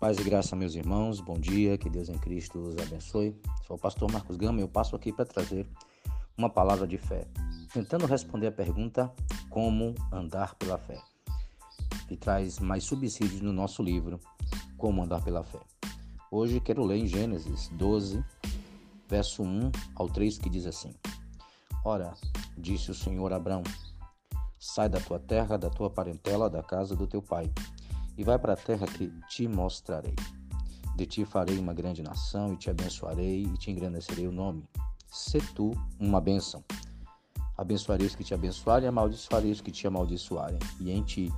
Paz e graça, meus irmãos, bom dia, que Deus em Cristo os abençoe. Sou o pastor Marcos Gama e eu passo aqui para trazer uma palavra de fé, tentando responder a pergunta como andar pela fé, que traz mais subsídios no nosso livro, Como Andar pela Fé. Hoje quero ler em Gênesis 12, verso 1 ao 3, que diz assim: Ora, disse o Senhor a Abraão: Sai da tua terra, da tua parentela, da casa do teu pai e vai para a terra que te mostrarei. De ti farei uma grande nação e te abençoarei e te engrandecerei o nome. Se tu uma bênção. Abençoarei os que te abençoarem e amaldiçoarei os que te amaldiçoarem. E em ti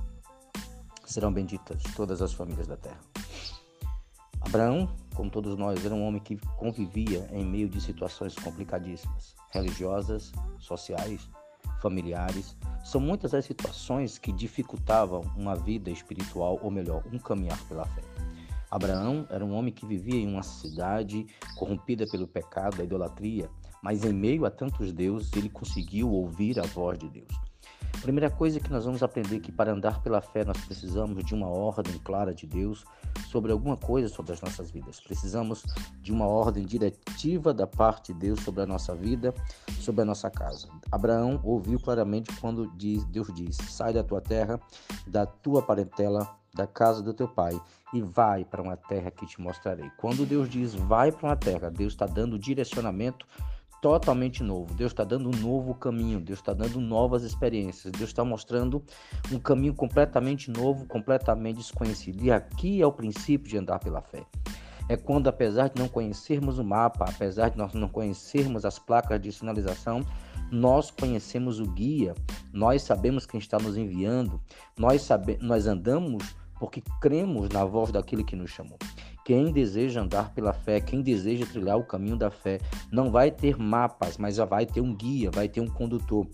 serão benditas todas as famílias da terra. Abraão, como todos nós, era um homem que convivia em meio de situações complicadíssimas, religiosas, sociais, familiares, são muitas as situações que dificultavam uma vida espiritual, ou melhor, um caminhar pela fé. Abraão era um homem que vivia em uma cidade corrompida pelo pecado, a idolatria, mas em meio a tantos deuses, ele conseguiu ouvir a voz de Deus. Primeira coisa que nós vamos aprender que para andar pela fé nós precisamos de uma ordem clara de Deus sobre alguma coisa sobre as nossas vidas. Precisamos de uma ordem diretiva da parte de Deus sobre a nossa vida, sobre a nossa casa. Abraão ouviu claramente quando Deus diz: Sai da tua terra, da tua parentela, da casa do teu pai e vai para uma terra que te mostrarei. Quando Deus diz vai para uma terra, Deus está dando direcionamento totalmente novo. Deus está dando um novo caminho, Deus está dando novas experiências, Deus está mostrando um caminho completamente novo, completamente desconhecido. E aqui é o princípio de andar pela fé. É quando, apesar de não conhecermos o mapa, apesar de nós não conhecermos as placas de sinalização, nós conhecemos o guia, nós sabemos quem está nos enviando, nós, sabe, nós andamos porque cremos na voz daquele que nos chamou. Quem deseja andar pela fé, quem deseja trilhar o caminho da fé, não vai ter mapas, mas já vai ter um guia, vai ter um condutor.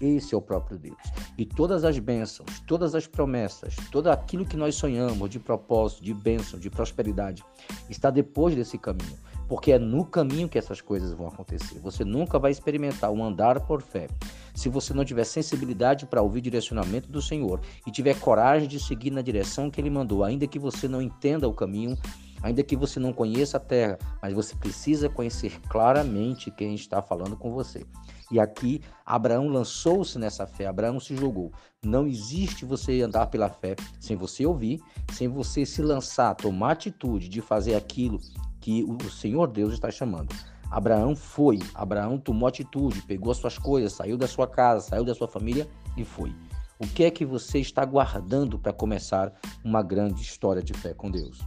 Esse é o próprio Deus. E todas as bênçãos, todas as promessas, tudo aquilo que nós sonhamos de propósito, de bênção, de prosperidade, está depois desse caminho. Porque é no caminho que essas coisas vão acontecer. Você nunca vai experimentar um andar por fé se você não tiver sensibilidade para ouvir o direcionamento do Senhor e tiver coragem de seguir na direção que Ele mandou, ainda que você não entenda o caminho, Ainda que você não conheça a terra, mas você precisa conhecer claramente quem está falando com você. E aqui Abraão lançou-se nessa fé, Abraão se jogou. Não existe você andar pela fé sem você ouvir, sem você se lançar, tomar atitude de fazer aquilo que o Senhor Deus está chamando. Abraão foi, Abraão tomou atitude, pegou as suas coisas, saiu da sua casa, saiu da sua família e foi. O que é que você está guardando para começar uma grande história de fé com Deus?